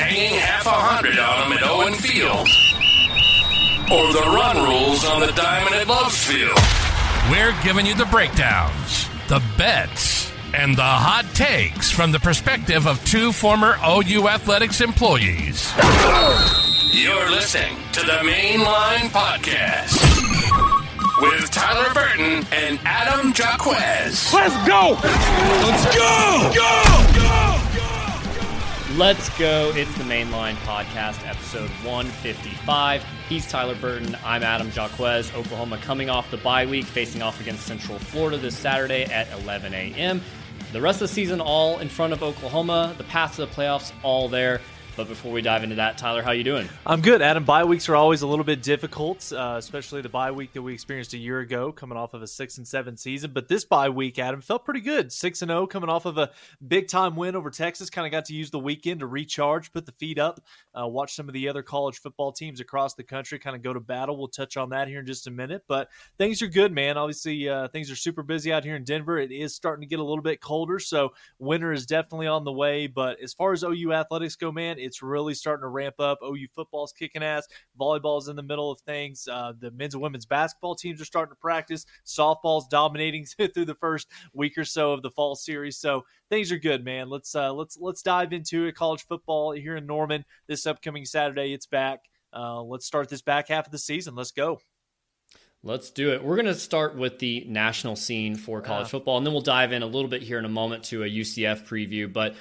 hanging half a hundred on them at Owen Field, or the run rules on the diamond at Love's Field. We're giving you the breakdowns, the bets, and the hot takes from the perspective of two former OU Athletics employees. You're listening to the Mainline Podcast with Tyler Burton and Adam Jaquez. Let's go! Let's go! Go! Go! Let's go. It's the Mainline Podcast, episode 155. He's Tyler Burton. I'm Adam Jaquez. Oklahoma coming off the bye week, facing off against Central Florida this Saturday at 11 a.m. The rest of the season all in front of Oklahoma. The path to the playoffs all there. But before we dive into that, Tyler, how you doing? I'm good, Adam. Bye weeks are always a little bit difficult, uh, especially the bye week that we experienced a year ago, coming off of a six and seven season. But this bye week, Adam, felt pretty good. Six and zero, coming off of a big time win over Texas. Kind of got to use the weekend to recharge, put the feet up, uh, watch some of the other college football teams across the country kind of go to battle. We'll touch on that here in just a minute. But things are good, man. Obviously, uh, things are super busy out here in Denver. It is starting to get a little bit colder, so winter is definitely on the way. But as far as OU athletics go, man, it's really starting to ramp up. OU football's kicking ass. Volleyball's in the middle of things. Uh, the men's and women's basketball teams are starting to practice. Softball's dominating through the first week or so of the fall series. So things are good, man. Let's uh, let's let's dive into it. College football here in Norman this upcoming Saturday. It's back. Uh, let's start this back half of the season. Let's go. Let's do it. We're going to start with the national scene for college yeah. football, and then we'll dive in a little bit here in a moment to a UCF preview. But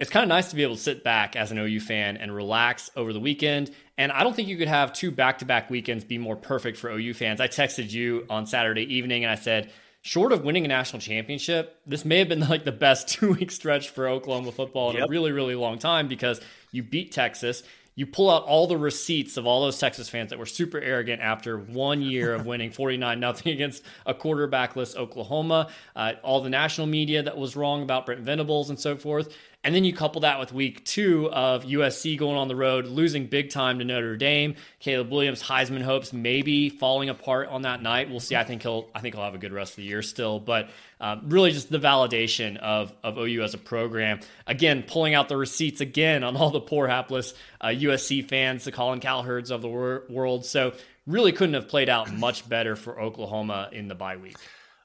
it's kind of nice to be able to sit back as an OU fan and relax over the weekend. And I don't think you could have two back to back weekends be more perfect for OU fans. I texted you on Saturday evening and I said, short of winning a national championship, this may have been like the best two week stretch for Oklahoma football in yep. a really, really long time because you beat Texas. You pull out all the receipts of all those Texas fans that were super arrogant after one year of winning 49 nothing against a quarterbackless Oklahoma, uh, all the national media that was wrong about Brent Venables and so forth. And then you couple that with week two of USC going on the road, losing big time to Notre Dame. Caleb Williams, Heisman hopes maybe falling apart on that night. We'll see. I think he'll I think he'll have a good rest of the year still. But um, really just the validation of, of OU as a program. Again, pulling out the receipts again on all the poor hapless uh, USC fans, the Colin Cowherds of the wor- world. So really couldn't have played out much better for Oklahoma in the bye week.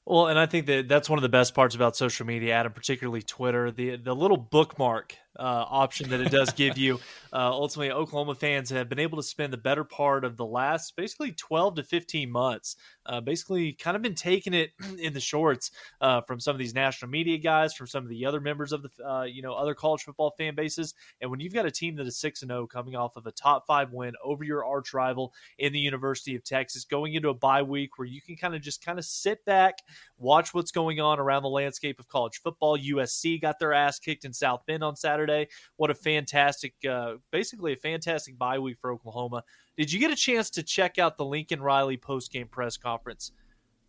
Well, and I think that that's one of the best parts about social media, Adam, particularly Twitter. The the little bookmark uh, option that it does give you. Uh, ultimately, Oklahoma fans have been able to spend the better part of the last basically 12 to 15 months, uh, basically kind of been taking it in the shorts uh, from some of these national media guys, from some of the other members of the uh, you know other college football fan bases. And when you've got a team that is six and zero, oh coming off of a top five win over your arch rival in the University of Texas, going into a bye week where you can kind of just kind of sit back, watch what's going on around the landscape of college football. USC got their ass kicked in South Bend on Saturday. What a fantastic, uh, basically a fantastic bye week for Oklahoma. Did you get a chance to check out the Lincoln Riley post game press conference?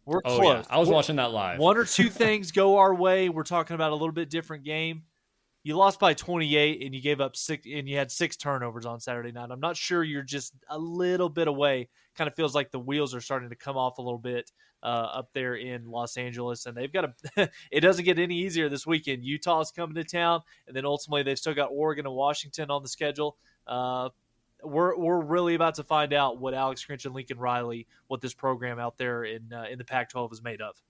We're oh, close. Yeah. I was We're, watching that live. One or two things go our way. We're talking about a little bit different game. You lost by 28 and you gave up six and you had six turnovers on Saturday night. I'm not sure you're just a little bit away. Kind of feels like the wheels are starting to come off a little bit uh, up there in Los Angeles, and they've got a. it doesn't get any easier this weekend. Utah's coming to town, and then ultimately they've still got Oregon and Washington on the schedule. Uh, we're we're really about to find out what Alex Grinch and Lincoln Riley, what this program out there in uh, in the Pac-12 is made of.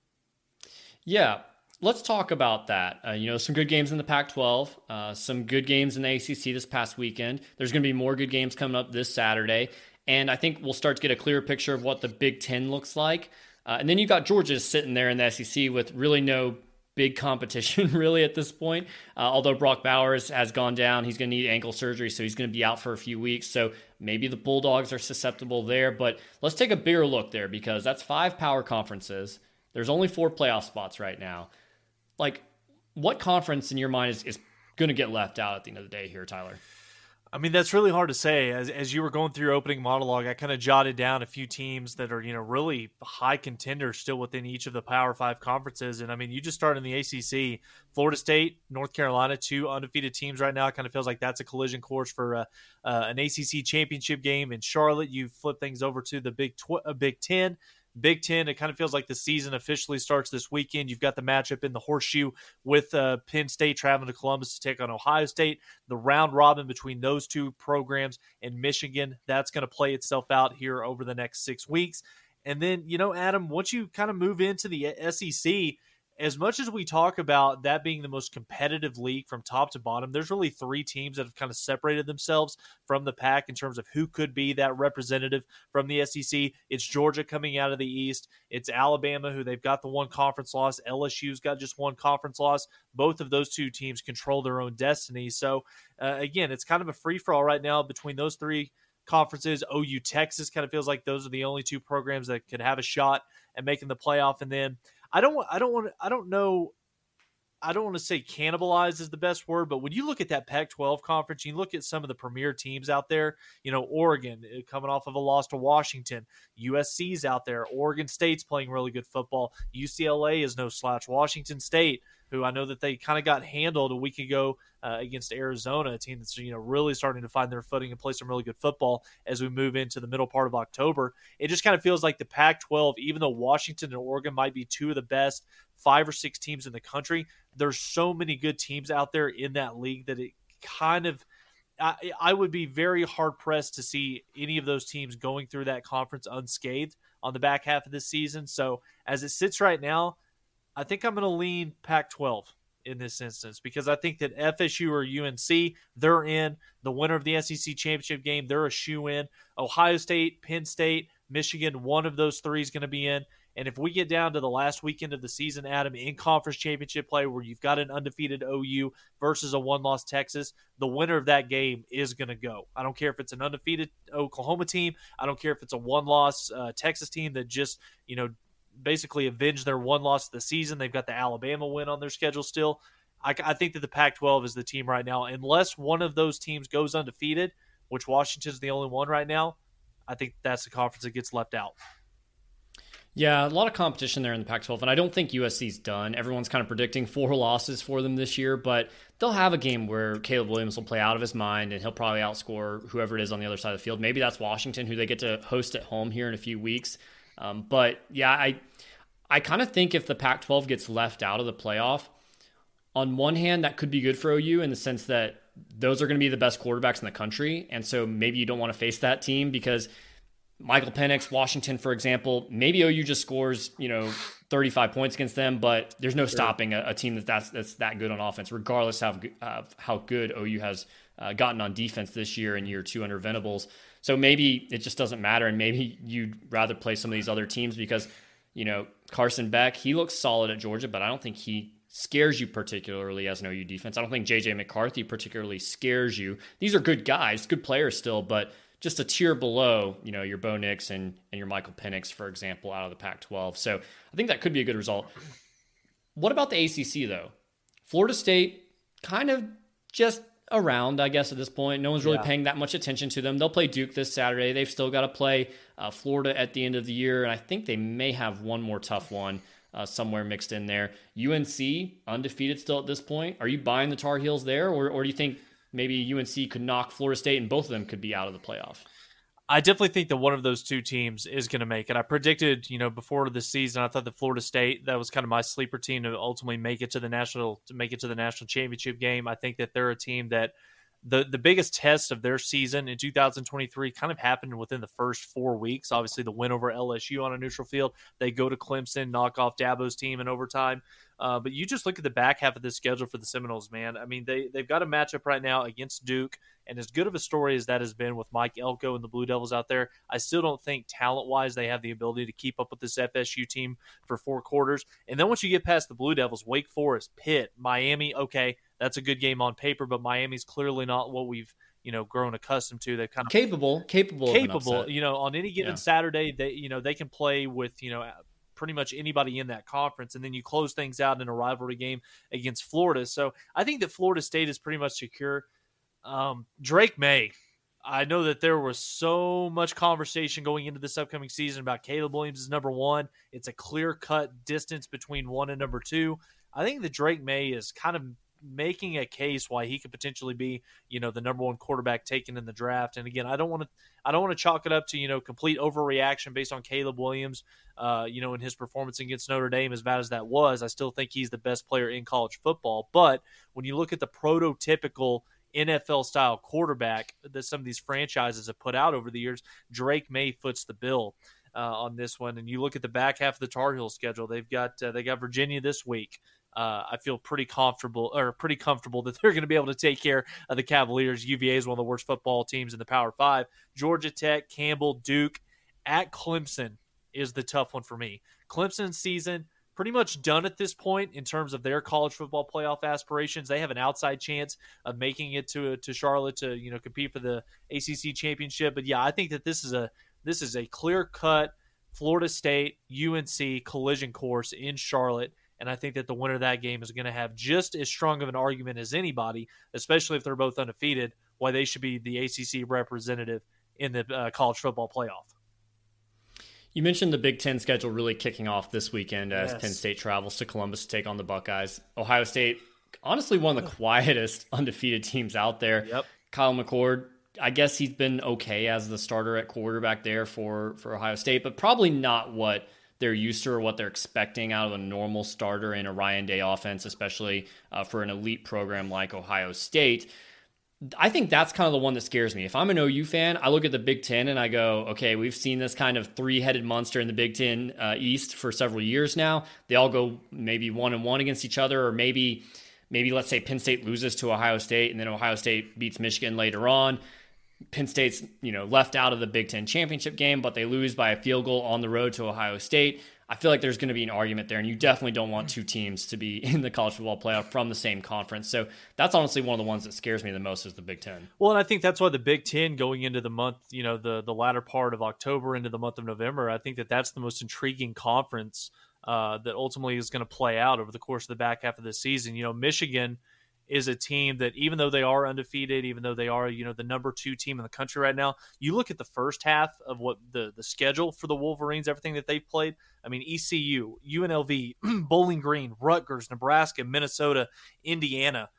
Yeah, let's talk about that. Uh, you know, some good games in the Pac 12, uh, some good games in the ACC this past weekend. There's going to be more good games coming up this Saturday. And I think we'll start to get a clearer picture of what the Big Ten looks like. Uh, and then you've got Georgia sitting there in the SEC with really no big competition, really, at this point. Uh, although Brock Bowers has gone down, he's going to need ankle surgery, so he's going to be out for a few weeks. So maybe the Bulldogs are susceptible there. But let's take a bigger look there because that's five power conferences. There's only four playoff spots right now. Like, what conference in your mind is, is going to get left out at the end of the day here, Tyler? I mean, that's really hard to say. As, as you were going through your opening monologue, I kind of jotted down a few teams that are, you know, really high contenders still within each of the Power Five conferences. And I mean, you just started in the ACC. Florida State, North Carolina, two undefeated teams right now. It kind of feels like that's a collision course for uh, uh, an ACC championship game. In Charlotte, you flip things over to the Big, tw- uh, Big Ten. Big Ten, it kind of feels like the season officially starts this weekend. You've got the matchup in the horseshoe with uh, Penn State traveling to Columbus to take on Ohio State. The round robin between those two programs and Michigan, that's going to play itself out here over the next six weeks. And then, you know, Adam, once you kind of move into the SEC, as much as we talk about that being the most competitive league from top to bottom, there's really three teams that have kind of separated themselves from the pack in terms of who could be that representative from the SEC. It's Georgia coming out of the East. It's Alabama, who they've got the one conference loss. LSU's got just one conference loss. Both of those two teams control their own destiny. So, uh, again, it's kind of a free for all right now between those three conferences. OU Texas kind of feels like those are the only two programs that could have a shot at making the playoff. And then I don't I don't want I don't know I don't want to say cannibalize is the best word, but when you look at that Pac 12 conference, you look at some of the premier teams out there, you know, Oregon uh, coming off of a loss to Washington, USC's out there, Oregon State's playing really good football, UCLA is no slouch, Washington State, who I know that they kind of got handled a week ago uh, against Arizona, a team that's you know really starting to find their footing and play some really good football as we move into the middle part of October. It just kind of feels like the Pac-12, even though Washington and Oregon might be two of the best five or six teams in the country, there's so many good teams out there in that league that it kind of I, I would be very hard pressed to see any of those teams going through that conference unscathed on the back half of this season. So as it sits right now, I think I'm going to lean Pac 12 in this instance because I think that FSU or UNC, they're in. The winner of the SEC championship game, they're a shoe in. Ohio State, Penn State, Michigan, one of those three is going to be in. And if we get down to the last weekend of the season, Adam, in conference championship play where you've got an undefeated OU versus a one loss Texas, the winner of that game is going to go. I don't care if it's an undefeated Oklahoma team. I don't care if it's a one loss uh, Texas team that just, you know, basically avenge their one loss of the season. They've got the Alabama win on their schedule still. I, I think that the Pac 12 is the team right now. Unless one of those teams goes undefeated, which Washington's the only one right now, I think that's the conference that gets left out. Yeah, a lot of competition there in the Pac 12, and I don't think USC's done. Everyone's kind of predicting four losses for them this year, but they'll have a game where Caleb Williams will play out of his mind and he'll probably outscore whoever it is on the other side of the field. Maybe that's Washington, who they get to host at home here in a few weeks. Um, but yeah, I I kind of think if the Pac 12 gets left out of the playoff, on one hand, that could be good for OU in the sense that those are going to be the best quarterbacks in the country. And so maybe you don't want to face that team because Michael Penix, Washington, for example, maybe OU just scores, you know, 35 points against them, but there's no stopping a, a team that that's, that's that good on offense, regardless of uh, how good OU has uh, gotten on defense this year in year two under Venables. So maybe it just doesn't matter, and maybe you'd rather play some of these other teams because you know Carson Beck he looks solid at Georgia, but I don't think he scares you particularly as an OU defense. I don't think JJ McCarthy particularly scares you. These are good guys, good players still, but just a tier below, you know, your Bo Nix and, and your Michael Penix, for example, out of the Pac 12. So I think that could be a good result. What about the ACC, though? Florida State kind of just around, I guess, at this point. No one's really yeah. paying that much attention to them. They'll play Duke this Saturday. They've still got to play uh, Florida at the end of the year, and I think they may have one more tough one uh, somewhere mixed in there. UNC, undefeated still at this point. Are you buying the Tar Heels there, or, or do you think maybe UNC could knock Florida State and both of them could be out of the playoff? I definitely think that one of those two teams is going to make it. I predicted, you know, before the season, I thought that Florida State that was kind of my sleeper team to ultimately make it to the national to make it to the national championship game. I think that they're a team that the the biggest test of their season in 2023 kind of happened within the first four weeks. Obviously, the win over LSU on a neutral field. They go to Clemson, knock off Dabo's team in overtime. Uh, but you just look at the back half of the schedule for the Seminoles, man. I mean, they they've got a matchup right now against Duke, and as good of a story as that has been with Mike Elko and the Blue Devils out there, I still don't think talent wise they have the ability to keep up with this FSU team for four quarters. And then once you get past the Blue Devils, Wake Forest, Pitt, Miami, okay, that's a good game on paper, but Miami's clearly not what we've you know grown accustomed to. They've kind of capable, capable, capable. You know, on any given yeah. Saturday, they you know they can play with you know pretty much anybody in that conference, and then you close things out in a rivalry game against Florida. So I think that Florida State is pretty much secure. Um, Drake Maye. I know that there was so much conversation going into this upcoming season about Caleb Williams is number one. It's a clear cut distance between one and number two. I think that Drake Maye is kind of making a case why he could potentially be, you know, the number one quarterback taken in the draft. And again, I don't want to, I don't want to chalk it up to you know complete overreaction based on Caleb Williams, uh, you know, in his performance against Notre Dame. As bad as that was, I still think he's the best player in college football. But when you look at the prototypical NFL style quarterback that some of these franchises have put out over the years, Drake Maye foots the bill. Uh, on this one, and you look at the back half of the Tar Heel schedule. They've got uh, they got Virginia this week uh, I feel pretty comfortable or pretty comfortable that they're going to be able to take care of the Cavaliers. UVA is one of the worst football teams in the Power Five. Georgia Tech, Campbell, Duke, at Clemson is the tough one for me. Clemson season pretty much done at this point in terms of their college football playoff aspirations. They have an outside chance of making it to to Charlotte to you know compete for the ACC championship. But yeah, I think that this is a this is a clear cut Florida State UNC collision course in Charlotte and I think that the winner of that game is going to have just as strong of an argument as anybody, especially if they're both undefeated, why they should be the ACC representative in the uh, college football playoff. You mentioned the Big Ten schedule really kicking off this weekend as yes. Penn State travels to Columbus to take on the Buckeyes. Ohio State, honestly, one of the quietest undefeated teams out there. Yep. Kyle McCord, I guess he's been okay as the starter at quarterback there for for Ohio State, but probably not what – they're used to or what they're expecting out of a normal starter in a Ryan Day offense, especially uh, for an elite program like Ohio State. I think that's kind of the one that scares me. If I'm an OU fan, I look at the Big Ten and I go, okay, we've seen this kind of three headed monster in the Big Ten uh, East for several years now. They all go maybe one and one against each other, or maybe, maybe let's say Penn State loses to Ohio State and then Ohio State beats Michigan later on. Penn State's, you know, left out of the Big Ten championship game, but they lose by a field goal on the road to Ohio State. I feel like there's going to be an argument there, and you definitely don't want two teams to be in the college football playoff from the same conference. So that's honestly one of the ones that scares me the most is the Big Ten. Well, and I think that's why the Big Ten going into the month, you know, the the latter part of October into the month of November, I think that that's the most intriguing conference uh, that ultimately is going to play out over the course of the back half of the season. You know, Michigan is a team that even though they are undefeated, even though they are you know the number two team in the country right now, you look at the first half of what the the schedule for the Wolverines, everything that they've played. I mean, ECU, UNLV, Bowling Green, Rutgers, Nebraska, Minnesota, Indiana.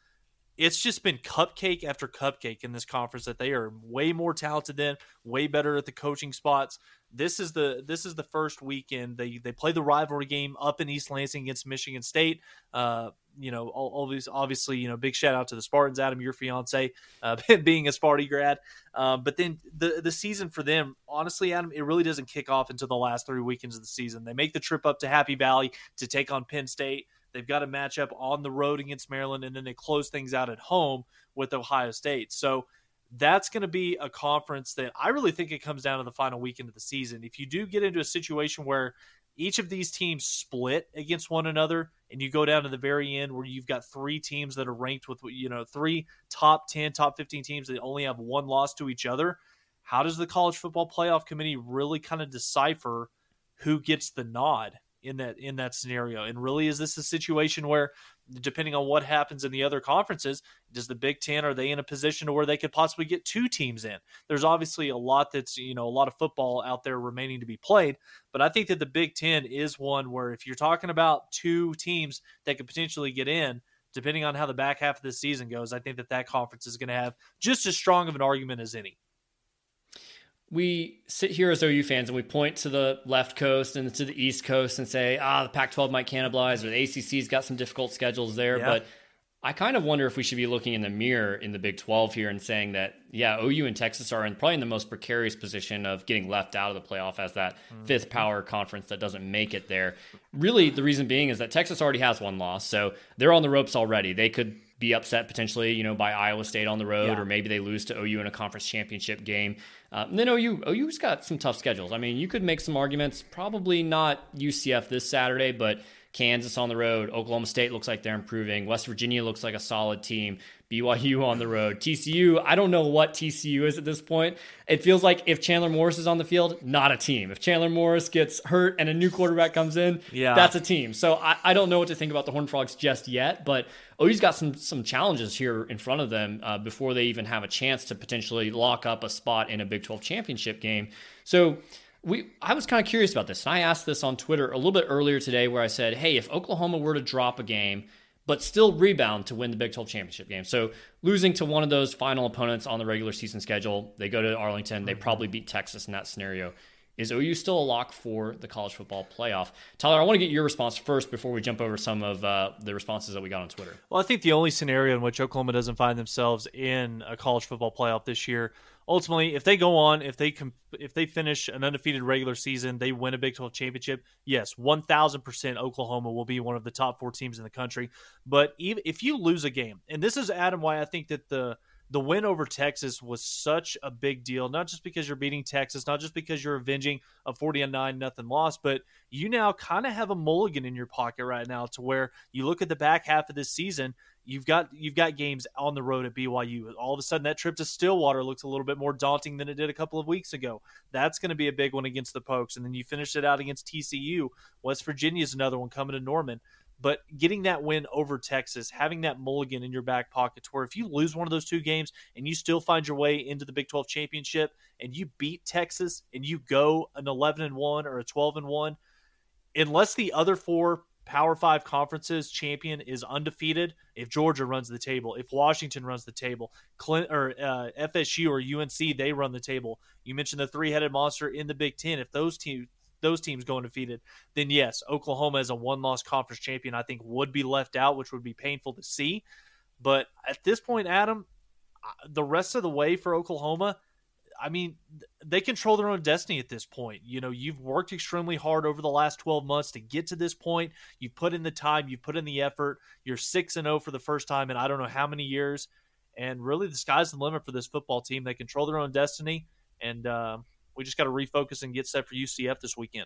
It's just been cupcake after cupcake in this conference that they are way more talented than, way better at the coaching spots. This is the this is the first weekend they they play the rivalry game up in East Lansing against Michigan State. Uh, you know, all, all, these obviously, you know, big shout out to the Spartans, Adam, your fiance, uh, being a Sparty grad. Um, but then the the season for them, honestly, Adam, it really doesn't kick off until the last three weekends of the season. They make the trip up to Happy Valley to take on Penn State. They've got a matchup on the road against Maryland, and then they close things out at home with Ohio State. So that's going to be a conference that I really think it comes down to the final weekend of the season. If you do get into a situation where each of these teams split against one another and you go down to the very end where you've got three teams that are ranked with you know three top 10 top 15 teams that only have one loss to each other. How does the college football playoff committee really kind of decipher who gets the nod in that in that scenario? And really is this a situation where depending on what happens in the other conferences, does the Big Ten are they in a position to where they could possibly get two teams in? There's obviously a lot that's you know a lot of football out there remaining to be played, but I think that the Big Ten is one where if you're talking about two teams that could potentially get in, depending on how the back half of the season goes, I think that that conference is going to have just as strong of an argument as any we sit here as OU fans and we point to the left coast and to the east coast and say, ah, the Pac 12 might cannibalize or the ACC's got some difficult schedules there. Yeah. But I kind of wonder if we should be looking in the mirror in the Big 12 here and saying that, yeah, OU and Texas are in probably in the most precarious position of getting left out of the playoff as that mm-hmm. fifth power conference that doesn't make it there. Really, the reason being is that Texas already has one loss. So they're on the ropes already. They could be upset potentially, you know, by Iowa State on the road, yeah. or maybe they lose to OU in a conference championship game. Uh, then OU, OU's got some tough schedules. I mean, you could make some arguments. Probably not UCF this Saturday, but Kansas on the road. Oklahoma State looks like they're improving. West Virginia looks like a solid team. BYU on the road. TCU, I don't know what TCU is at this point. It feels like if Chandler Morris is on the field, not a team. If Chandler Morris gets hurt and a new quarterback comes in, yeah. that's a team. So I, I don't know what to think about the Horned Frogs just yet, but OU's got some some challenges here in front of them uh, before they even have a chance to potentially lock up a spot in a Big 12 championship game. So we I was kind of curious about this, and I asked this on Twitter a little bit earlier today, where I said, "Hey, if Oklahoma were to drop a game." but still rebound to win the Big 12 championship game. So losing to one of those final opponents on the regular season schedule, they go to Arlington, they probably beat Texas in that scenario. Is OU still a lock for the college football playoff? Tyler, I want to get your response first before we jump over some of uh, the responses that we got on Twitter. Well, I think the only scenario in which Oklahoma doesn't find themselves in a college football playoff this year, ultimately, if they go on, if they comp- if they finish an undefeated regular season, they win a Big 12 championship. Yes, one thousand percent, Oklahoma will be one of the top four teams in the country. But even if you lose a game, and this is Adam, why I think that the the win over Texas was such a big deal, not just because you're beating Texas, not just because you're avenging a 40 9 nothing loss, but you now kind of have a mulligan in your pocket right now to where you look at the back half of this season, you've got you've got games on the road at BYU. All of a sudden that trip to Stillwater looks a little bit more daunting than it did a couple of weeks ago. That's going to be a big one against the Pokes and then you finish it out against TCU. West Virginia is another one coming to Norman. But getting that win over Texas, having that mulligan in your back pocket, to where if you lose one of those two games and you still find your way into the Big 12 championship and you beat Texas and you go an 11 and 1 or a 12 and 1, unless the other four Power Five conferences champion is undefeated. If Georgia runs the table, if Washington runs the table, Clint or uh, FSU or UNC they run the table. You mentioned the three-headed monster in the Big Ten. If those teams those teams go undefeated, then yes, Oklahoma as a one-loss conference champion, I think would be left out, which would be painful to see. But at this point, Adam, the rest of the way for Oklahoma, I mean, they control their own destiny at this point. You know, you've worked extremely hard over the last 12 months to get to this point. You've put in the time, you've put in the effort. You're 6 and 0 for the first time in I don't know how many years. And really, the sky's the limit for this football team. They control their own destiny. And, uh, we just got to refocus and get set for UCF this weekend.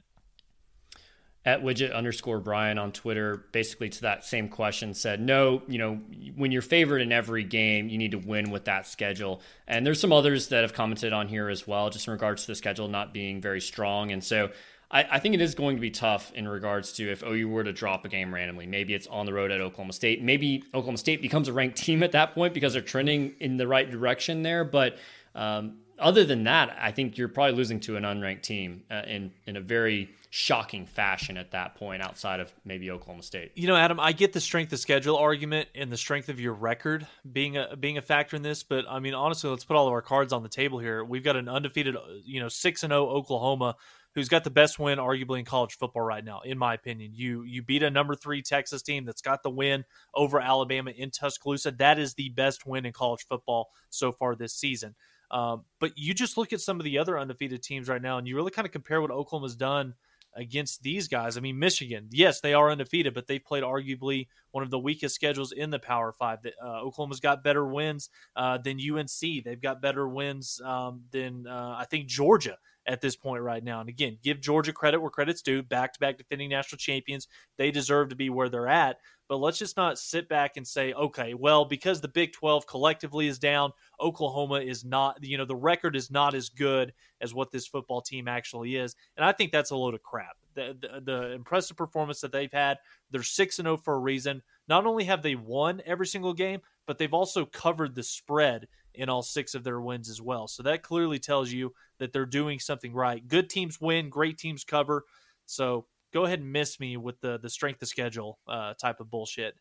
At widget underscore Brian on Twitter, basically to that same question, said, No, you know, when you're favored in every game, you need to win with that schedule. And there's some others that have commented on here as well, just in regards to the schedule not being very strong. And so I, I, think it is going to be tough in regards to if OU were to drop a game randomly. Maybe it's on the road at Oklahoma State. Maybe Oklahoma State becomes a ranked team at that point because they're trending in the right direction there. But um, other than that, I think you're probably losing to an unranked team uh, in in a very shocking fashion at that point, outside of maybe Oklahoma State. You know, Adam, I get the strength of schedule argument and the strength of your record being a being a factor in this, but I mean, honestly, let's put all of our cards on the table here. We've got an undefeated, you know, six and zero oh Oklahoma. Who's got the best win, arguably in college football right now, in my opinion? You you beat a number three Texas team that's got the win over Alabama in Tuscaloosa. That is the best win in college football so far this season. Um, but you just look at some of the other undefeated teams right now, and you really kind of compare what Oklahoma's done against these guys. I mean, Michigan, yes, they are undefeated, but they've played arguably one of the weakest schedules in the Power Five. Uh, Oklahoma's got better wins uh, than UNC. They've got better wins um, than uh, I think Georgia at this point right now. And again, give Georgia credit where credit's due. Back to back defending national champions, they deserve to be where they're at. But let's just not sit back and say, okay, well, because the Big 12 collectively is down, Oklahoma is not, you know, the record is not as good as what this football team actually is. And I think that's a load of crap. The, the, the impressive performance that they've had, they're 6 and 0 for a reason. Not only have they won every single game, but they've also covered the spread in all six of their wins as well. So that clearly tells you that they're doing something right. Good teams win, great teams cover. So go ahead and miss me with the the strength of schedule uh, type of bullshit.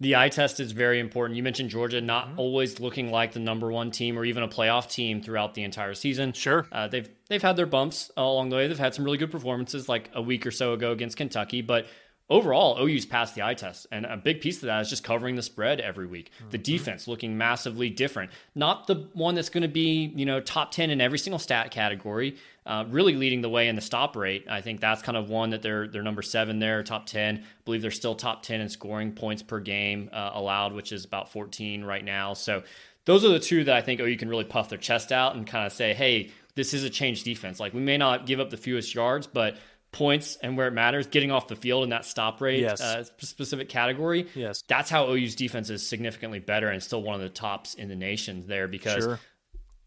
The eye test is very important. You mentioned Georgia not mm-hmm. always looking like the number one team or even a playoff team throughout the entire season. Sure, uh, they've they've had their bumps along the way. They've had some really good performances, like a week or so ago against Kentucky, but overall, OU's passed the eye test. And a big piece of that is just covering the spread every week. Mm-hmm. The defense looking massively different. Not the one that's going to be, you know, top 10 in every single stat category, uh, really leading the way in the stop rate. I think that's kind of one that they're, they're number seven there, top 10. I believe they're still top 10 in scoring points per game uh, allowed, which is about 14 right now. So those are the two that I think OU can really puff their chest out and kind of say, hey, this is a changed defense. Like we may not give up the fewest yards, but points and where it matters, getting off the field in that stop rate yes. uh, specific category. Yes, that's how OU's defense is significantly better and still one of the tops in the nation there because. Sure.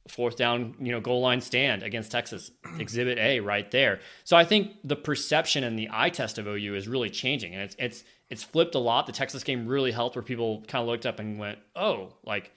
Fourth down, you know, goal line stand against Texas, exhibit A right there. So I think the perception and the eye test of OU is really changing. And it's it's it's flipped a lot. The Texas game really helped where people kind of looked up and went, Oh, like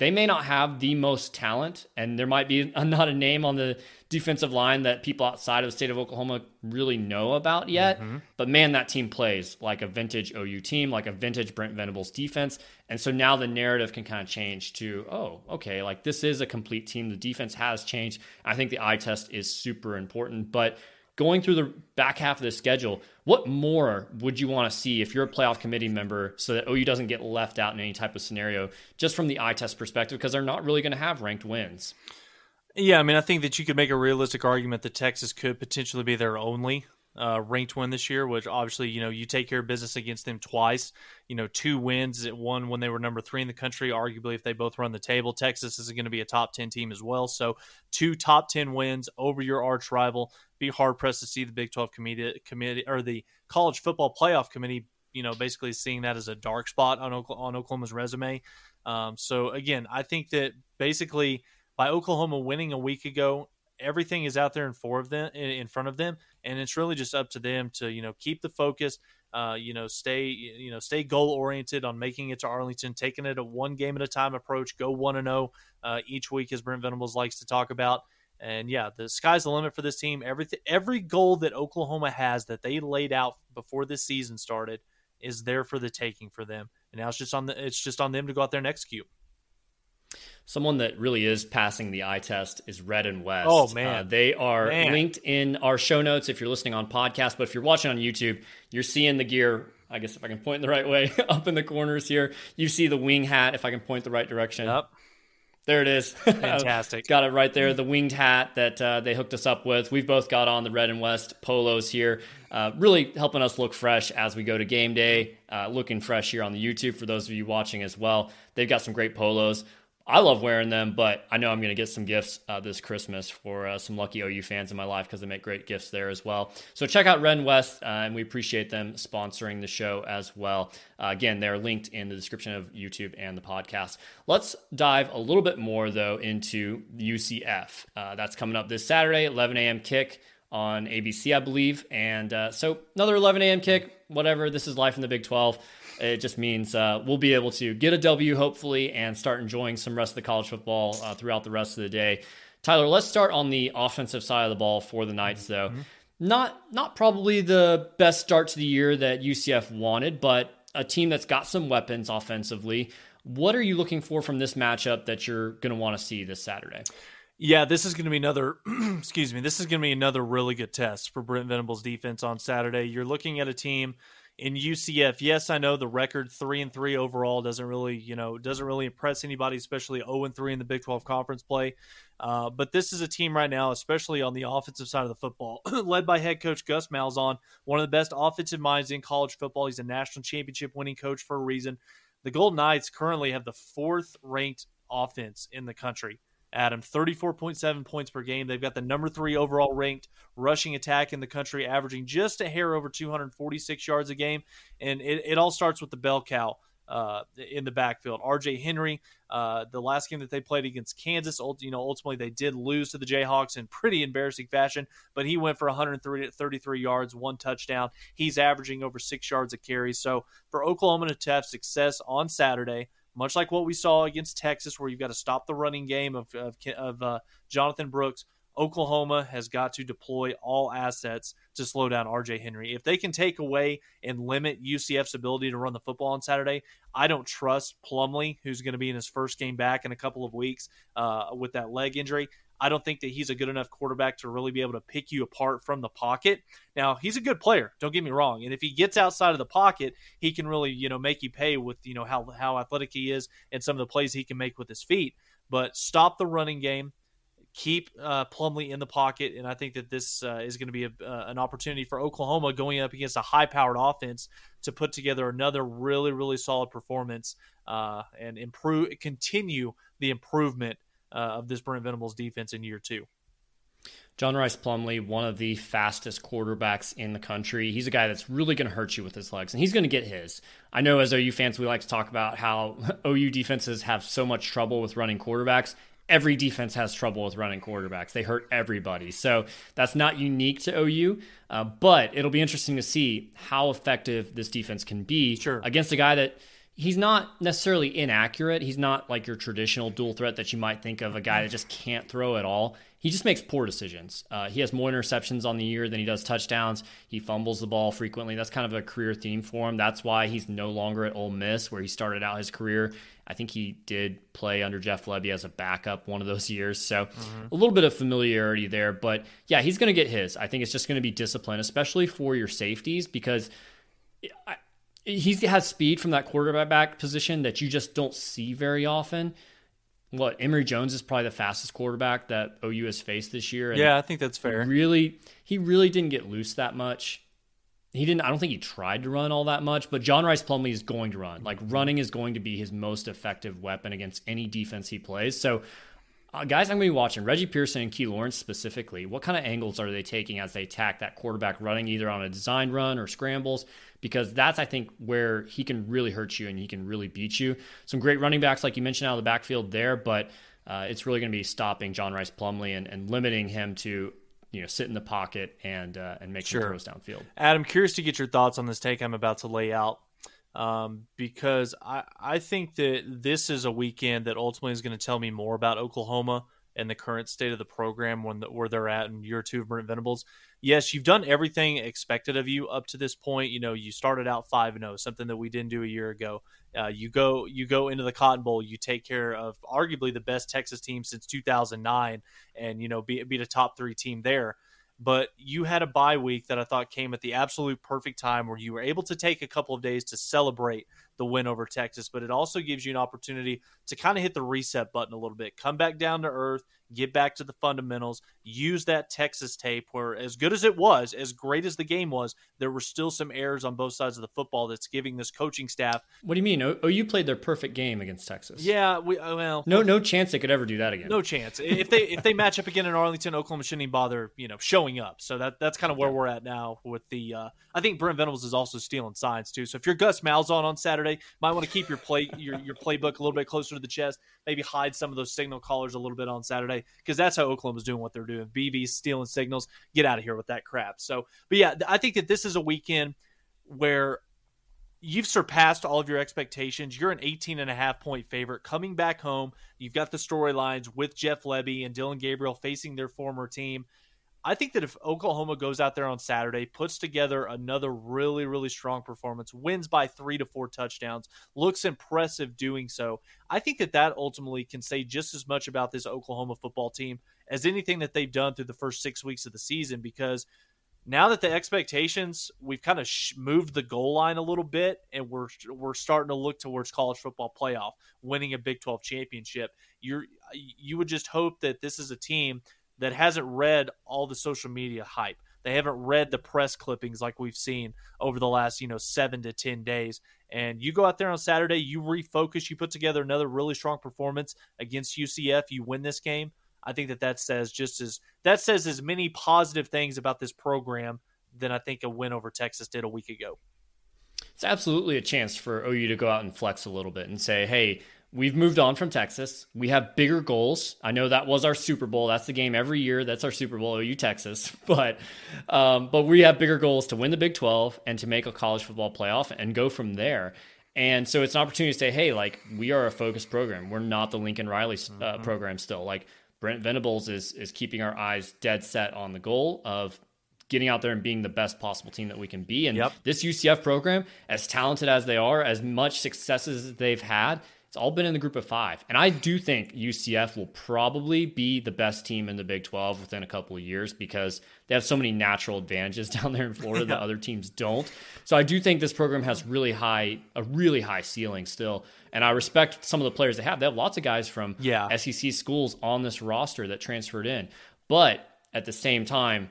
they may not have the most talent, and there might be not a name on the defensive line that people outside of the state of Oklahoma really know about yet. Mm-hmm. But man, that team plays like a vintage OU team, like a vintage Brent Venables defense. And so now the narrative can kind of change to, oh, okay, like this is a complete team. The defense has changed. I think the eye test is super important. But going through the back half of the schedule, what more would you want to see if you're a playoff committee member so that OU doesn't get left out in any type of scenario, just from the eye test perspective, because they're not really going to have ranked wins? Yeah, I mean, I think that you could make a realistic argument that Texas could potentially be their only uh, ranked win this year, which obviously, you know, you take care of business against them twice. You know, two wins, at one when they were number three in the country. Arguably, if they both run the table, Texas is going to be a top 10 team as well. So, two top 10 wins over your arch rival. Be hard pressed to see the Big 12 committee, committee or the college football playoff committee, you know, basically seeing that as a dark spot on, on Oklahoma's resume. Um, so, again, I think that basically by Oklahoma winning a week ago everything is out there in four of them in front of them, and it's really just up to them to you know keep the focus. Uh, you know, stay you know stay goal oriented on making it to Arlington, taking it a one game at a time approach. Go one and zero oh, uh, each week, as Brent Venables likes to talk about. And yeah, the sky's the limit for this team. Everything, every goal that Oklahoma has that they laid out before this season started is there for the taking for them. And now it's just on the it's just on them to go out there and execute. Someone that really is passing the eye test is Red and West. Oh man, uh, they are man. linked in our show notes if you're listening on podcast. But if you're watching on YouTube, you're seeing the gear. I guess if I can point the right way, up in the corners here, you see the wing hat. If I can point the right direction, yep. There it is. Fantastic. got it right there. The winged hat that uh, they hooked us up with. We've both got on the red and west polos here, uh, really helping us look fresh as we go to game day. Uh, looking fresh here on the YouTube for those of you watching as well. They've got some great polos. I love wearing them, but I know I'm going to get some gifts uh, this Christmas for uh, some lucky OU fans in my life because they make great gifts there as well. So check out Red and West, uh, and we appreciate them sponsoring the show as well. Uh, again, they're linked in the description of YouTube and the podcast. Let's dive a little bit more, though, into UCF. Uh, that's coming up this Saturday, 11 a.m. kick on ABC, I believe. And uh, so another 11 a.m. kick, whatever. This is life in the Big 12. It just means uh, we'll be able to get a W, hopefully, and start enjoying some rest of the college football uh, throughout the rest of the day. Tyler, let's start on the offensive side of the ball for the Knights, though. Mm-hmm. Not not probably the best start to the year that UCF wanted, but a team that's got some weapons offensively. What are you looking for from this matchup that you're going to want to see this Saturday? Yeah, this is going to be another. excuse me. This is going to be another really good test for Brent Venables' defense on Saturday. You're looking at a team in UCF, yes, I know the record three and three overall doesn't really, you know, doesn't really impress anybody, especially zero and three in the Big Twelve conference play. Uh, but this is a team right now, especially on the offensive side of the football, led by head coach Gus Malzahn, one of the best offensive minds in college football. He's a national championship winning coach for a reason. The Golden Knights currently have the fourth ranked offense in the country. Adam, 34.7 points per game. They've got the number three overall ranked rushing attack in the country, averaging just a hair over 246 yards a game. And it, it all starts with the bell cow. Uh, in the backfield. RJ Henry, uh, the last game that they played against Kansas, you know, ultimately they did lose to the Jayhawks in pretty embarrassing fashion, but he went for 133 yards, one touchdown. He's averaging over six yards a carry. So for Oklahoma to have success on Saturday, much like what we saw against Texas, where you've got to stop the running game of, of, of uh, Jonathan Brooks. Oklahoma has got to deploy all assets to slow down RJ Henry. If they can take away and limit UCF's ability to run the football on Saturday, I don't trust Plumlee, who's going to be in his first game back in a couple of weeks uh, with that leg injury. I don't think that he's a good enough quarterback to really be able to pick you apart from the pocket. Now, he's a good player, don't get me wrong. And if he gets outside of the pocket, he can really, you know, make you pay with, you know, how how athletic he is and some of the plays he can make with his feet. But stop the running game. Keep uh, Plumlee in the pocket, and I think that this uh, is going to be a, uh, an opportunity for Oklahoma going up against a high-powered offense to put together another really, really solid performance uh, and improve, continue the improvement uh, of this Brent Venables defense in year two. John Rhys Plumlee, one of the fastest quarterbacks in the country. He's a guy that's really going to hurt you with his legs, and he's going to get his. I know as OU fans, we like to talk about how OU defenses have so much trouble with running quarterbacks. Every defense has trouble with running quarterbacks. They hurt everybody. So that's not unique to OU, uh, but it'll be interesting to see how effective this defense can be sure. against a guy that he's not necessarily inaccurate. He's not like your traditional dual threat that you might think of a guy that just can't throw at all. He just makes poor decisions. Uh, he has more interceptions on the year than he does touchdowns. He fumbles the ball frequently. That's kind of a career theme for him. That's why he's no longer at Ole Miss, where he started out his career. I think he did play under Jeff Lebby as a backup one of those years. So mm-hmm. a little bit of familiarity there. But yeah, he's going to get his. I think it's just going to be discipline, especially for your safeties, because. I, he has speed from that quarterback position that you just don't see very often. What Emory Jones is probably the fastest quarterback that OU has faced this year. yeah, I think that's fair. Really, he really didn't get loose that much. He didn't. I don't think he tried to run all that much. But John Rhys Plumlee is going to run. Like running is going to be his most effective weapon against any defense he plays. So uh, guys I'm going to be watching, Reggie Pearson and Key Lawrence specifically, what kind of angles are they taking as they attack that quarterback running either on a design run or scrambles? Because that's, I think, where he can really hurt you and he can really beat you. Some great running backs, like you mentioned, out of the backfield there, but uh, it's really going to be stopping John Rhys Plumlee and, and, limiting him to you know sit in the pocket and uh, and make sure. throws downfield. Adam, curious to get your thoughts on this take I'm about to lay out um, because I, I think that this is a weekend that ultimately is going to tell me more about Oklahoma and the current state of the program when the, where they're at in year two of Brent Venables. Yes, you've done everything expected of you up to this point. You know, you started out five and zero, oh, something that we didn't do a year ago. Uh, you go you go into the Cotton Bowl, you take care of arguably the best Texas team since 2009, and you know be beat a top three team there but you had a bye week that I thought came at the absolute perfect time where you were able to take a couple of days to celebrate the win over Texas, but it also gives you an opportunity to kind of hit the reset button a little bit, come back down to earth, get back to the fundamentals, use that Texas tape where, as good as it was, as great as the game was, there were still some errors on both sides of the football that's giving this coaching staff. What do you mean? Oh, you played their perfect game against Texas. Yeah, we uh, well, no, no chance they could ever do that again. No chance. if they if they match up again in Arlington, Oklahoma shouldn't even bother, you know, showing up. So that that's kind of where we're at now with the. Uh, I think Brent Venables is also stealing signs too. So if you're Gus Malzahn on Saturday, might want to keep your play your your playbook a little bit closer to the chest. Maybe hide some of those signal callers a little bit on Saturday because that's how Oklahoma's doing what they're doing. BV's stealing signals. Get out of here with that crap. So, but yeah, I think that this is a weekend where you've surpassed all of your expectations. You're an 18 and a half point favorite coming back home. You've got the storylines with Jeff Lebby and Dillon Gabriel facing their former team. I think that if Oklahoma goes out there on Saturday, puts together another really, really strong performance, wins by three to four touchdowns, looks impressive doing so, I think that that ultimately can say just as much about this Oklahoma football team as anything that they've done through the first six weeks of the season because now that the expectations we've kind of sh- moved the goal line a little bit and we're we're starting to look towards college football playoff winning a Big 12 championship you're you would just hope that this is a team that hasn't read all the social media hype. They haven't read the press clippings like we've seen over the last you know 7 to 10 days. And you go out there on Saturday you refocus you put together another really strong performance against UCF you win this game. I think that that says just as that says as many positive things about this program than I think a win over Texas did a week ago. It's absolutely a chance for OU to go out and flex a little bit and say, "Hey, we've moved on from Texas. We have bigger goals. I know that was our Super Bowl. That's the game every year. That's our Super Bowl, OU Texas. But um, but we have bigger goals to win the Big 12 and to make a college football playoff and go from there. And so it's an opportunity to say, hey, like we are a focused program. We're not the Lincoln Riley uh, mm-hmm. program still. Like Brent Venables is is keeping our eyes dead set on the goal of getting out there and being the best possible team that we can be. And yep. this UCF program, as talented as they are, as much successes as they've had, it's all been in the group of five. And I do think UCF will probably be the best team in the Big 12 within a couple of years because they have so many natural advantages down there in Florida that other teams don't. So I do think this program has really high, a really high ceiling still. And I respect some of the players they have. They have lots of guys from yeah. SEC schools on this roster that transferred in. But at the same time,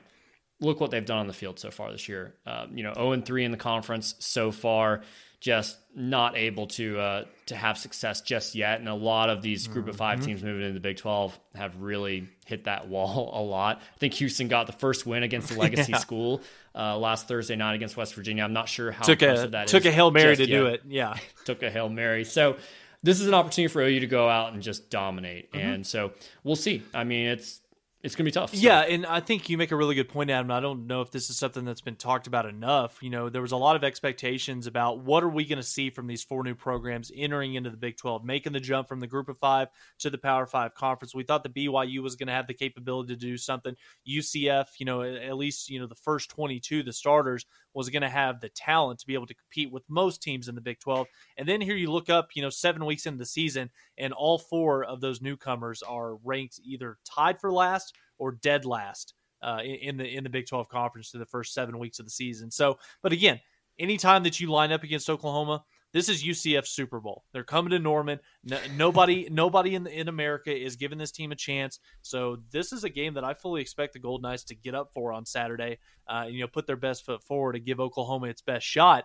look what they've done on the field so far this year. Um, you know, 0 3 in the conference so far just not able to uh, to have success just yet. And a lot of these group of 5 mm-hmm. teams moving into the Big 12 have really hit that wall a lot. I think Houston got the first win against the legacy yeah. school uh, last Thursday night against West Virginia. I'm not sure how took a, that took a Hail Mary to yet. do it. Yeah. took a Hail Mary. So this is an opportunity for OU to go out and just dominate. Mm-hmm. And so we'll see. I mean, it's it's going to be tough. So. Yeah, and I think you make a really good point, Adam. I don't know if this is something that's been talked about enough. You know, there was a lot of expectations about what are we going to see from these four new programs entering into the Big 12, making the jump from the Group of Five to the Power Five conference. We thought the BYU was going to have the capability to do something. UCF, you know, at least you know the first 22, the starters, was going to have the talent to be able to compete with most teams in the Big 12. And then here you look up, you know, seven weeks into the season, and all four of those newcomers are ranked either tied for last or dead last uh, in the in the Big 12 conference through the first seven weeks of the season. So, but again, anytime that you line up against Oklahoma, this is UCF Super Bowl. They're coming to Norman. No, nobody, nobody in the, in America is giving this team a chance. So this is a game that I fully expect the Golden Knights to get up for on Saturday. Uh, you know, put their best foot forward to give Oklahoma its best shot.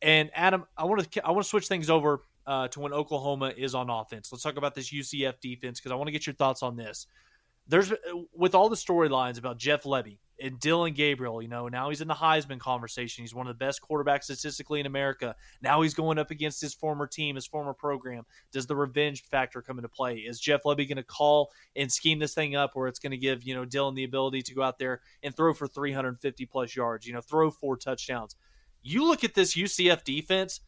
And Adam, I want to I want to switch things over uh, to when Oklahoma is on offense. Let's talk about this UCF defense because I want to get your thoughts on this there's uh, with all the storylines about Jeff Lebby and Dillon Gabriel, you know, now he's in the Heisman conversation. He's one of the best quarterbacks statistically in America. Now he's going up against his former team, his former program. Does the revenge factor come into play? Is Jeff Lebby going to call and scheme this thing up where it's going to give, you know, Dillon the ability to go out there and throw for 350 plus yards, you know, throw four touchdowns? You look at this UCF defense.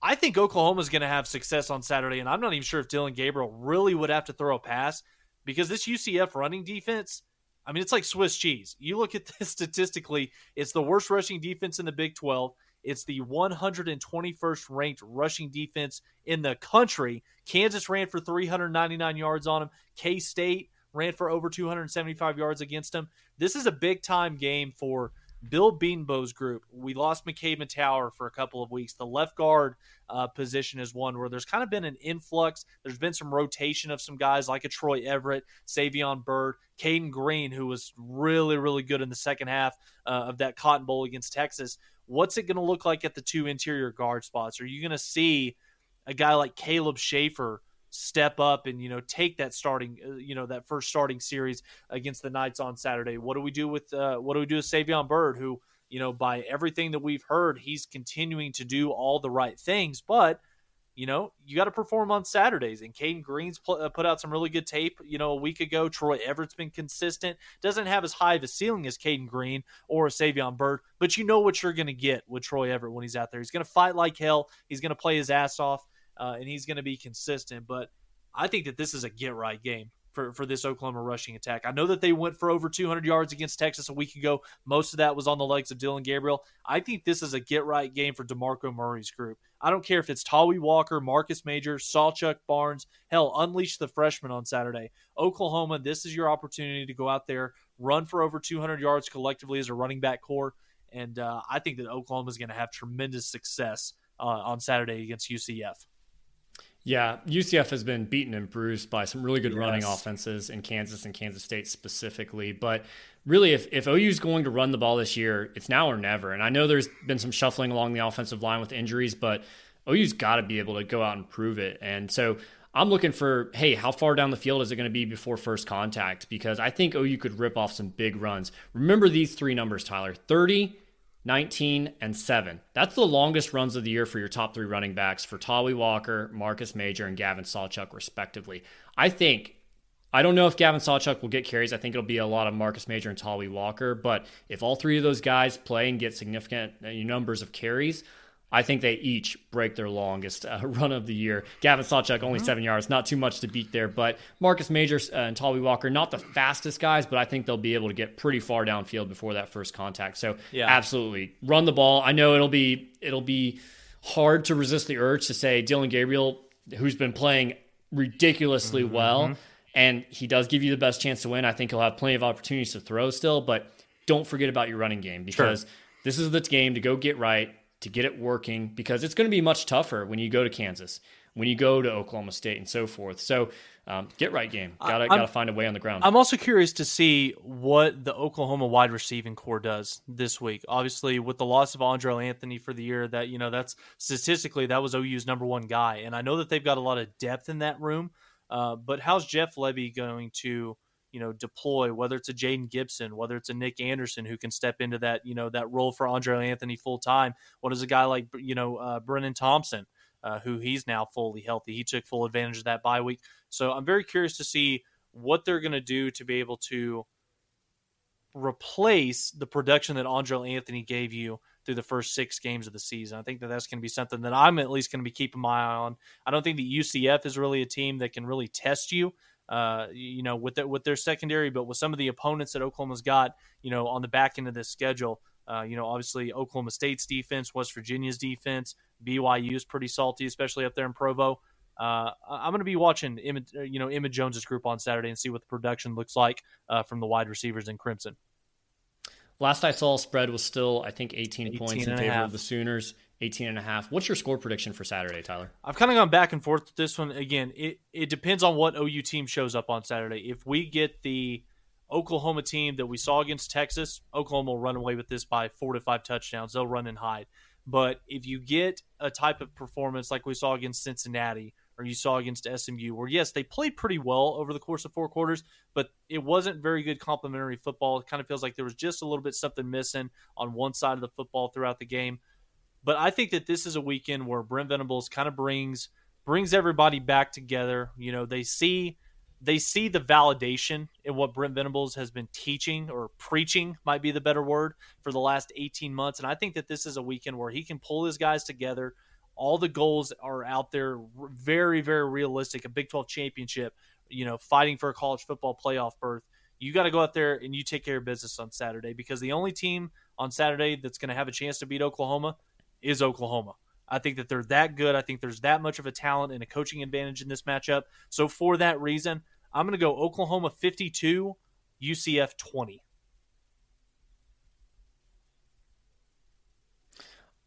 I think Oklahoma is going to have success on Saturday, and I'm not even sure if Dillon Gabriel really would have to throw a pass because this UCF running defense, I mean, it's like Swiss cheese. You look at this statistically, it's the worst rushing defense in the Big 12. It's the 121st ranked rushing defense in the country. Kansas ran for 399 yards on him. K State ran for over 275 yards against him. This is a big time game for Bill Bedenbaugh's group. We lost McKade Mettauer for a couple of weeks. The left guard uh, position is one where there's kind of been an influx. There's been some rotation of some guys like a Troy Everett, Savion Byrd, Cayden Green, who was really, really good in the second half uh, of that Cotton Bowl against Texas. What's it going to look like at the two interior guard spots? Are you going to see a guy like Caleb Shaffer? Step up and you know take that starting uh, you know that first starting series against the Knights on Saturday. What do we do with uh, what do we do with Savion Byrd, who you know by everything that we've heard, he's continuing to do all the right things, but you know you got to perform on Saturdays. And Cayden Green's pl- uh, put out some really good tape. You know a week ago, Troy Everett's been consistent. Doesn't have as high of a ceiling as Cayden Green or Savion Byrd, but you know what you're going to get with Troy Everett when he's out there. He's going to fight like hell. He's going to play his ass off uh, and he's going to be consistent. But I think that this is a get right game for, for this Oklahoma rushing attack. I know that they went for over 200 yards against Texas a week ago. Most of that was on the legs of Dillon Gabriel. I think this is a get right game for DeMarco Murray's group. I don't care if it's Tawee Walker, Marcus Major, Sawchuk Barnes. Hell, unleash the freshman on Saturday. Oklahoma, this is your opportunity to go out there, run for over 200 yards collectively as a running back corps. And uh, I think that Oklahoma is going to have tremendous success uh, on Saturday against UCF. Yeah, UCF has been beaten and bruised by some really good yes. running offenses in Kansas and Kansas State specifically. But really, if, if OU is going to run the ball this year, it's now or never. And I know there's been some shuffling along the offensive line with injuries, but OU's got to be able to go out and prove it. And so I'm looking for, hey, how far down the field is it going to be before first contact? Because I think OU could rip off some big runs. Remember these three numbers, Tyler 30, 19, and 7. That's the longest runs of the year for your top three running backs for Tawee Walker, Marcus Major, and Gavin Sawchuk, respectively. I think, I don't know if Gavin Sawchuk will get carries. I think it'll be a lot of Marcus Major and Tawee Walker. But if all three of those guys play and get significant uh, numbers of carries, I think they each break their longest uh, run of the year. Gavin Sawchuk only mm-hmm. seven yards, not too much to beat there. But Marcus Majors uh, and Tawee Walker, not the fastest guys, but I think they'll be able to get pretty far downfield before that first contact. So yeah. absolutely run the ball. I know it'll be it'll be hard to resist the urge to say Dillon Gabriel, who's been playing ridiculously mm-hmm. well, and he does give you the best chance to win. I think he'll have plenty of opportunities to throw still, but don't forget about your running game because sure. this is the game to go get right to get it working because it's going to be much tougher when you go to Kansas, when you go to Oklahoma State, and so forth. So, um, get right game. Got to got to find a way on the ground. I'm also curious to see what the Oklahoma wide receiving corps does this week. Obviously, with the loss of Andrel Anthony for the year, that you know that's statistically that was OU's number one guy, and I know that they've got a lot of depth in that room. Uh, but how's Jeff Lebby going to you know deploy whether it's a Jayden Gibson, whether it's a Nick Anderson who can step into that you know that role for Andrel Anthony full time. What is a guy like you know uh, Brenen Thompson, uh, who he's now fully healthy. He took full advantage of that bye week. So I'm very curious to see what they're going to do to be able to replace the production that Andrel Anthony gave you through the first six games of the season. I think that that's going to be something that I'm at least going to be keeping my eye on. I don't think that UCF is really a team that can really test you. Uh, you know, with their, with their secondary, but with some of the opponents that Oklahoma's got, you know, on the back end of this schedule, uh, you know, obviously Oklahoma State's defense, West Virginia's defense, BYU is pretty salty, especially up there in Provo. Uh, I'm going to be watching, uh, you know, Emmett Jones's group on Saturday and see what the production looks like uh, from the wide receivers in Crimson. Last I saw, spread was still, I think, 18, 18 points in favor of the Sooners. 18 and a half. What's your score prediction for Saturday, Tyler? I've kind of gone back and forth with this one. Again, it, it depends on what OU team shows up on Saturday. If we get the Oklahoma team that we saw against Texas, Oklahoma will run away with this by four to five touchdowns. They'll run and hide. But if you get a type of performance like we saw against Cincinnati or you saw against SMU, where yes, they played pretty well over the course of four quarters, but it wasn't very good complementary football. It kind of feels like there was just a little bit something missing on one side of the football throughout the game. But I think that this is a weekend where Brent Venables kind of brings brings everybody back together. You know, they see they see the validation in what Brent Venables has been teaching or preaching, might be the better word, for the last 18 months. And I think that this is a weekend where he can pull his guys together, all the goals are out there, very, very realistic. A Big 12 championship, you know, fighting for a college football playoff berth. You got to go out there and you take care of business on Saturday because the only team on Saturday that's going to have a chance to beat Oklahoma is Oklahoma. I think that they're that good. I think there's that much of a talent and a coaching advantage in this matchup. So for that reason, I'm going to go Oklahoma 52, UCF 20.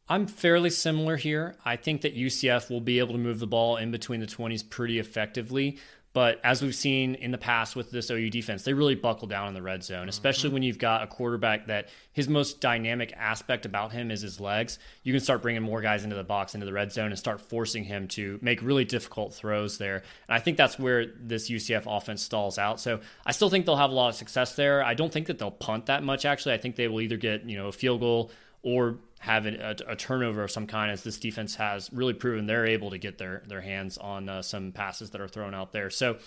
I'm fairly similar here. I think that UCF will be able to move the ball in between the 20s pretty effectively. But as we've seen in the past with this OU defense, they really buckle down in the red zone, especially mm-hmm. when you've got a quarterback that his most dynamic aspect about him is his legs. You can start bringing more guys into the box, into the red zone, and start forcing him to make really difficult throws there. And I think that's where this UCF offense stalls out. So I still think they'll have a lot of success there. I don't think that they'll punt that much, actually. I think they will either get, you know, a field goal or have a, a, turnover of some kind, as this defense has really proven they're able to get their their hands on uh, some passes that are thrown out there. So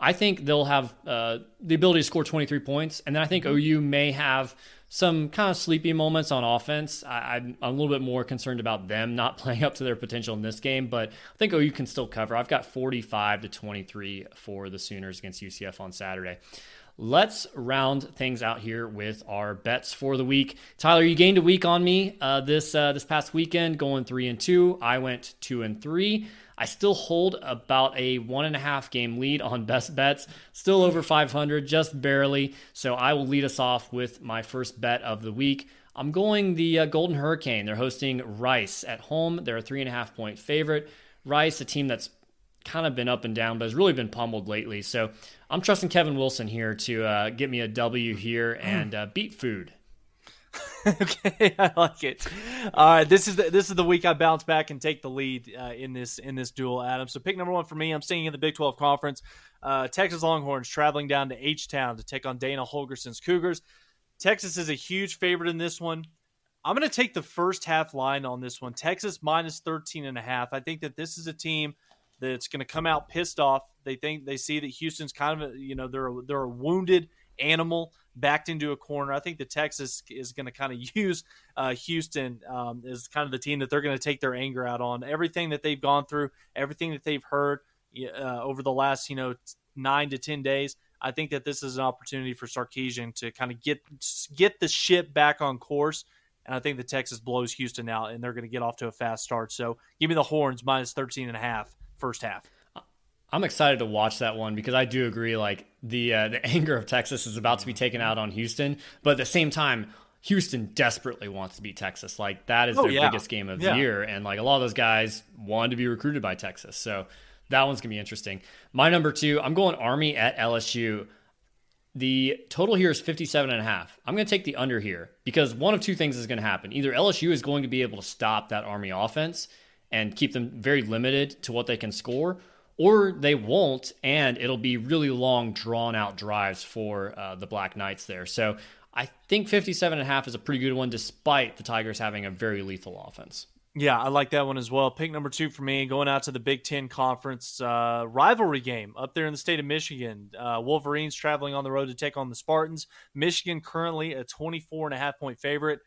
I think they'll have uh, the ability to score 23 points, and then I think. OU may have some kind of sleepy moments on offense. I, am a little bit more concerned about them not playing up to their potential in this game, but I think OU can still cover. I've got 45 to 23 for the Sooners against UCF on Saturday. Let's round things out here with our bets for the week. Tyler, you gained a week on me uh, this uh, this past weekend, going three and two. I went two and three. I still hold about a one and a half game lead on best bets, still over 500, just barely. So I will lead us off with my first bet of the week. I'm going the uh, Golden Hurricane. They're hosting Rice at home. They're a three and a half point favorite. Rice, a team that's kind of been up and down, but has really been pummeled lately. So I'm trusting Kevin Wilson here to uh, get me a W here and uh, beat food. okay, I like it. All right, this is the, this is the week I bounce back and take the lead uh, in this in this duel, Adam. So pick number one for me. I'm staying in the Big 12 Conference. Uh, Texas Longhorns traveling down to H Town to take on Dana Holgorsen's Cougars. Texas is a huge favorite in this one. I'm going to take the first half line on this one. Texas minus 13 and a half. I think that this is a team – that's going to come out pissed off. They think they see that Houston's kind of a, you know they're a, they're a wounded animal backed into a corner. I think the Texas is going to kind of use uh, Houston um, as kind of the team that they're going to take their anger out on. Everything that they've gone through, everything that they've heard uh, over the last you know nine to ten days. I think that this is an opportunity for Sarkisian to kind of get get the ship back on course. And I think the Texas blows Houston out, and they're going to get off to a fast start. So give me the horns minus 13 and a half first half. I'm excited to watch that one because I do agree. Like the uh, the anger of Texas is about to be taken out on Houston, but at the same time, Houston desperately wants to beat Texas. Like that is oh, their yeah. biggest game of yeah. the year, and like a lot of those guys wanted to be recruited by Texas. So that one's gonna be interesting. My number two, I'm going Army at LSU. The total here is 57 and a half. I'm going to take the under here because one of two things is going to happen. Either LSU is going to be able to stop that Army offense and keep them very limited to what they can score, or they won't, and it'll be really long, drawn out drives for uh, the Black Knights there. So I think 57 and a half is a pretty good one, despite the Tigers having a very lethal offense. Yeah, I like that one as well. Pick number two for me, going out to the Big Ten Conference uh, rivalry game up there in the state of Michigan. Uh, Wolverines traveling on the road to take on the Spartans. Michigan currently a 24 and a half point favorite.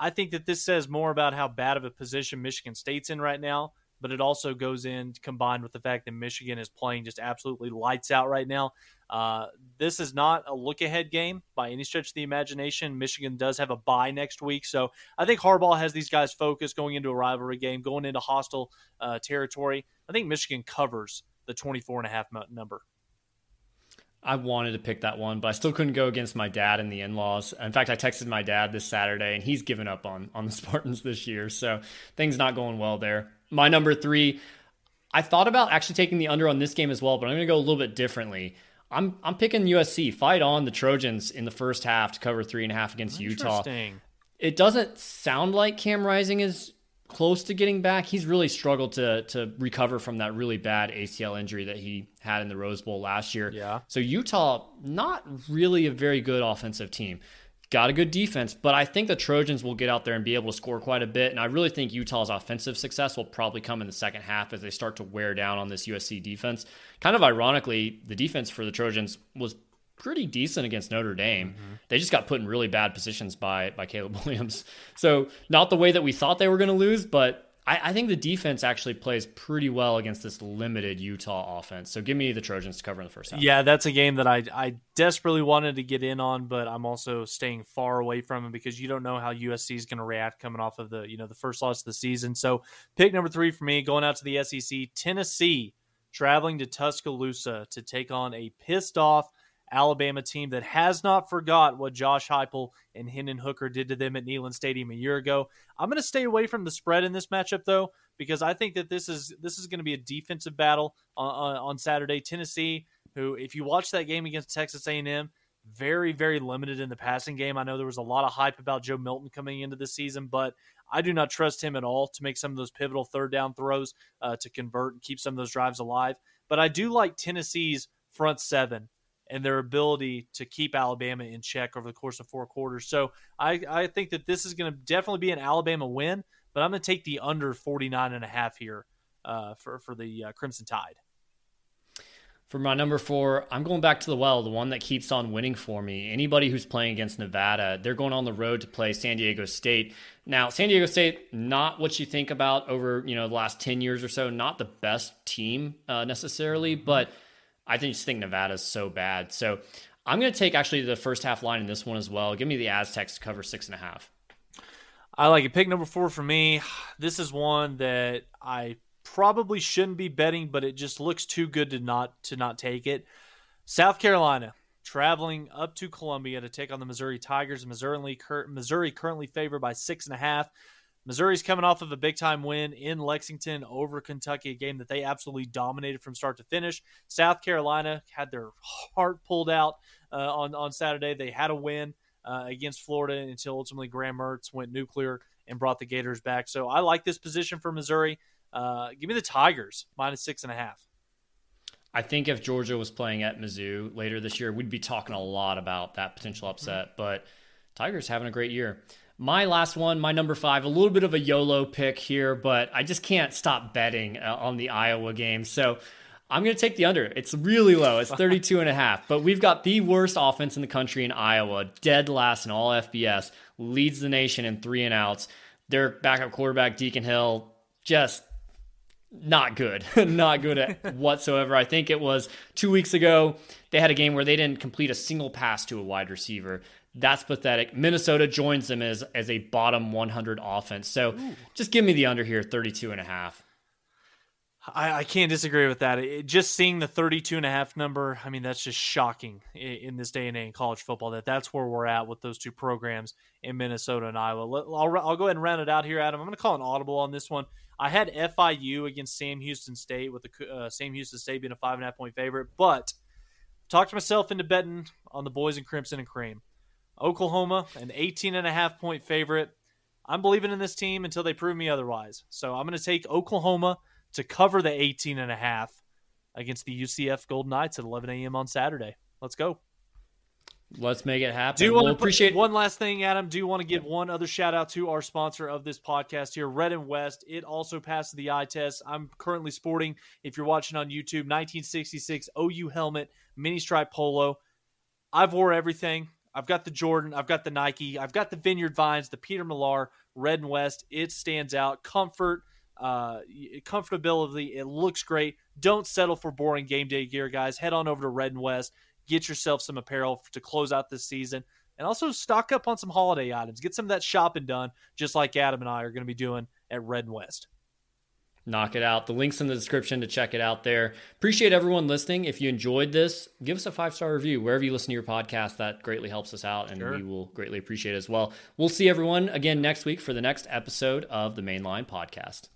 I think that this says more about how bad of a position Michigan State's in right now, but it also goes in combined with the fact that Michigan is playing just absolutely lights out right now. Uh, this is not a look ahead game by any stretch of the imagination. Michigan does have a bye next week. So I think Harbaugh has these guys focused going into a rivalry game, going into hostile uh, territory. I think Michigan covers the 24 and a half number. I wanted to pick that one, but I still couldn't go against my dad and the in-laws. In fact, I texted my dad this Saturday, and he's given up on on the Spartans this year, so things not going well there. My number three, I thought about actually taking the under on this game as well, but I'm going to go a little bit differently. I'm I'm picking USC. Fight on the Trojans in the first half to cover three and a half against Utah. It doesn't sound like Cam Rising is close to getting back. He's really struggled to to recover from that really bad ACL injury that he had in the Rose Bowl last year. Yeah. So Utah, not really a very good offensive team got a good defense, but I think the Trojans will get out there and be able to score quite a bit. And I really think Utah's offensive success will probably come in the second half as they start to wear down on this USC defense. Kind of ironically, the defense for the Trojans was pretty decent against Notre Dame. Mm-hmm. They just got put in really bad positions by by Caleb Williams. So not the way that we thought they were going to lose, but I, I, think the defense actually plays pretty well against this limited Utah offense. So give me the Trojans to cover in the first half. Yeah, that's a game that I I desperately wanted to get in on, but I'm also staying far away from it because you don't know how USC is going to react coming off of the you know the first loss of the season. So pick number three for me, going out to the SEC, Tennessee traveling to Tuscaloosa to take on a pissed off Alabama team that has not forgot what Josh Heupel and Hendon Hooker did to them at Neyland Stadium a year ago. I'm going to stay away from the spread in this matchup though because I think that this is this is going to be a defensive battle on, on Saturday. Tennessee, who if you watch that game against Texas A&M, very very limited in the passing game. I know there was a lot of hype about Joe Milton coming into the season, but I do not trust him at all to make some of those pivotal third down throws uh, to convert and keep some of those drives alive. But I do like Tennessee's front seven and their ability to keep Alabama in check over the course of four quarters. So I, I think that this is going to definitely be an Alabama win, but I'm going to take the under 49 and a half here uh, for, for the uh, Crimson Tide. For my number four, I'm going back to the well, the one that keeps on winning for me. Anybody who's playing against Nevada, they're going on the road to play San Diego State. Now, San Diego State, not what you think about over you know the last ten years or so. Not the best team uh, necessarily, but I just think Nevada's so bad. So I'm going to take actually the first half line in this one as well. Give me the Aztecs to cover six and a half. I like it. Pick number four for me. This is one that I probably shouldn't be betting, but it just looks too good to not to not take it. South Carolina traveling up to Columbia to take on the Missouri Tigers. Missouri, Missouri currently favored by six and a half. Missouri's coming off of a big time win in Lexington over Kentucky, a game that they absolutely dominated from start to finish. South Carolina had their heart pulled out uh, on on Saturday. They had a win uh, against Florida until ultimately Graham Mertz went nuclear and brought the Gators back. So I like this position for Missouri. Uh, give me the Tigers minus six and a half. I think if Georgia was playing at Mizzou later this year, we'd be talking a lot about that potential upset. Mm-hmm. But Tigers having a great year. My last one, my number five, a little bit of a YOLO pick here, but I just can't stop betting uh, on the Iowa game. So I'm going to take the under. It's really low. It's 32 and a half, but we've got the worst offense in the country in Iowa, dead last in all FBS, leads the nation in three and outs. Their backup quarterback, Deacon Hill, just not good, not good at whatsoever. I think it was two weeks ago. They had a game where they didn't complete a single pass to a wide receiver. That's pathetic. Minnesota joins them as as a bottom 100 offense. So Ooh. just give me the under here, 32 and a half. I, I can't disagree with that. It, just seeing the 32 and a half number, I mean, that's just shocking in, in, this day and age in college football that that's where we're at with those two programs in Minnesota and Iowa. I'll, I'll go ahead and round it out here, Adam. I'm going to call an audible on this one. I had FIU against Sam Houston State with the uh, Sam Houston State being a five and a half point favorite, but talked myself into betting on the boys in Crimson and Cream. Oklahoma, an 18 and a half point favorite. I'm believing in this team until they prove me otherwise. So I'm going to take Oklahoma to cover the 18 and a half against the UCF Golden Knights at 11 a.m. on Saturday. Let's go. Let's make it happen. Do you want we'll to appreciate one last thing, Adam? Do you want to give one other shout out to our sponsor of this podcast here, Red and West? It also passed the eye test. I'm currently sporting, if you're watching on YouTube, 1966 OU helmet, mini stripe polo. I've wore everything. I've got the Jordan, I've got the Nike, I've got the Vineyard Vines, the Peter Millar, Red and West. It stands out. Comfort, uh, comfortability. It looks great. Don't settle for boring game day gear, guys. Head on over to Red and West. Get yourself some apparel to close out this season. And also stock up on some holiday items. Get some of that shopping done, just like Adam and I are going to be doing at Red and West. Knock it out. The link's in the description to check it out there. Appreciate everyone listening. If you enjoyed this, give us a five star review wherever you listen to your podcast. That greatly helps us out, and sure. we will greatly appreciate it as well. We'll see everyone again next week for the next episode of the Mainline Podcast.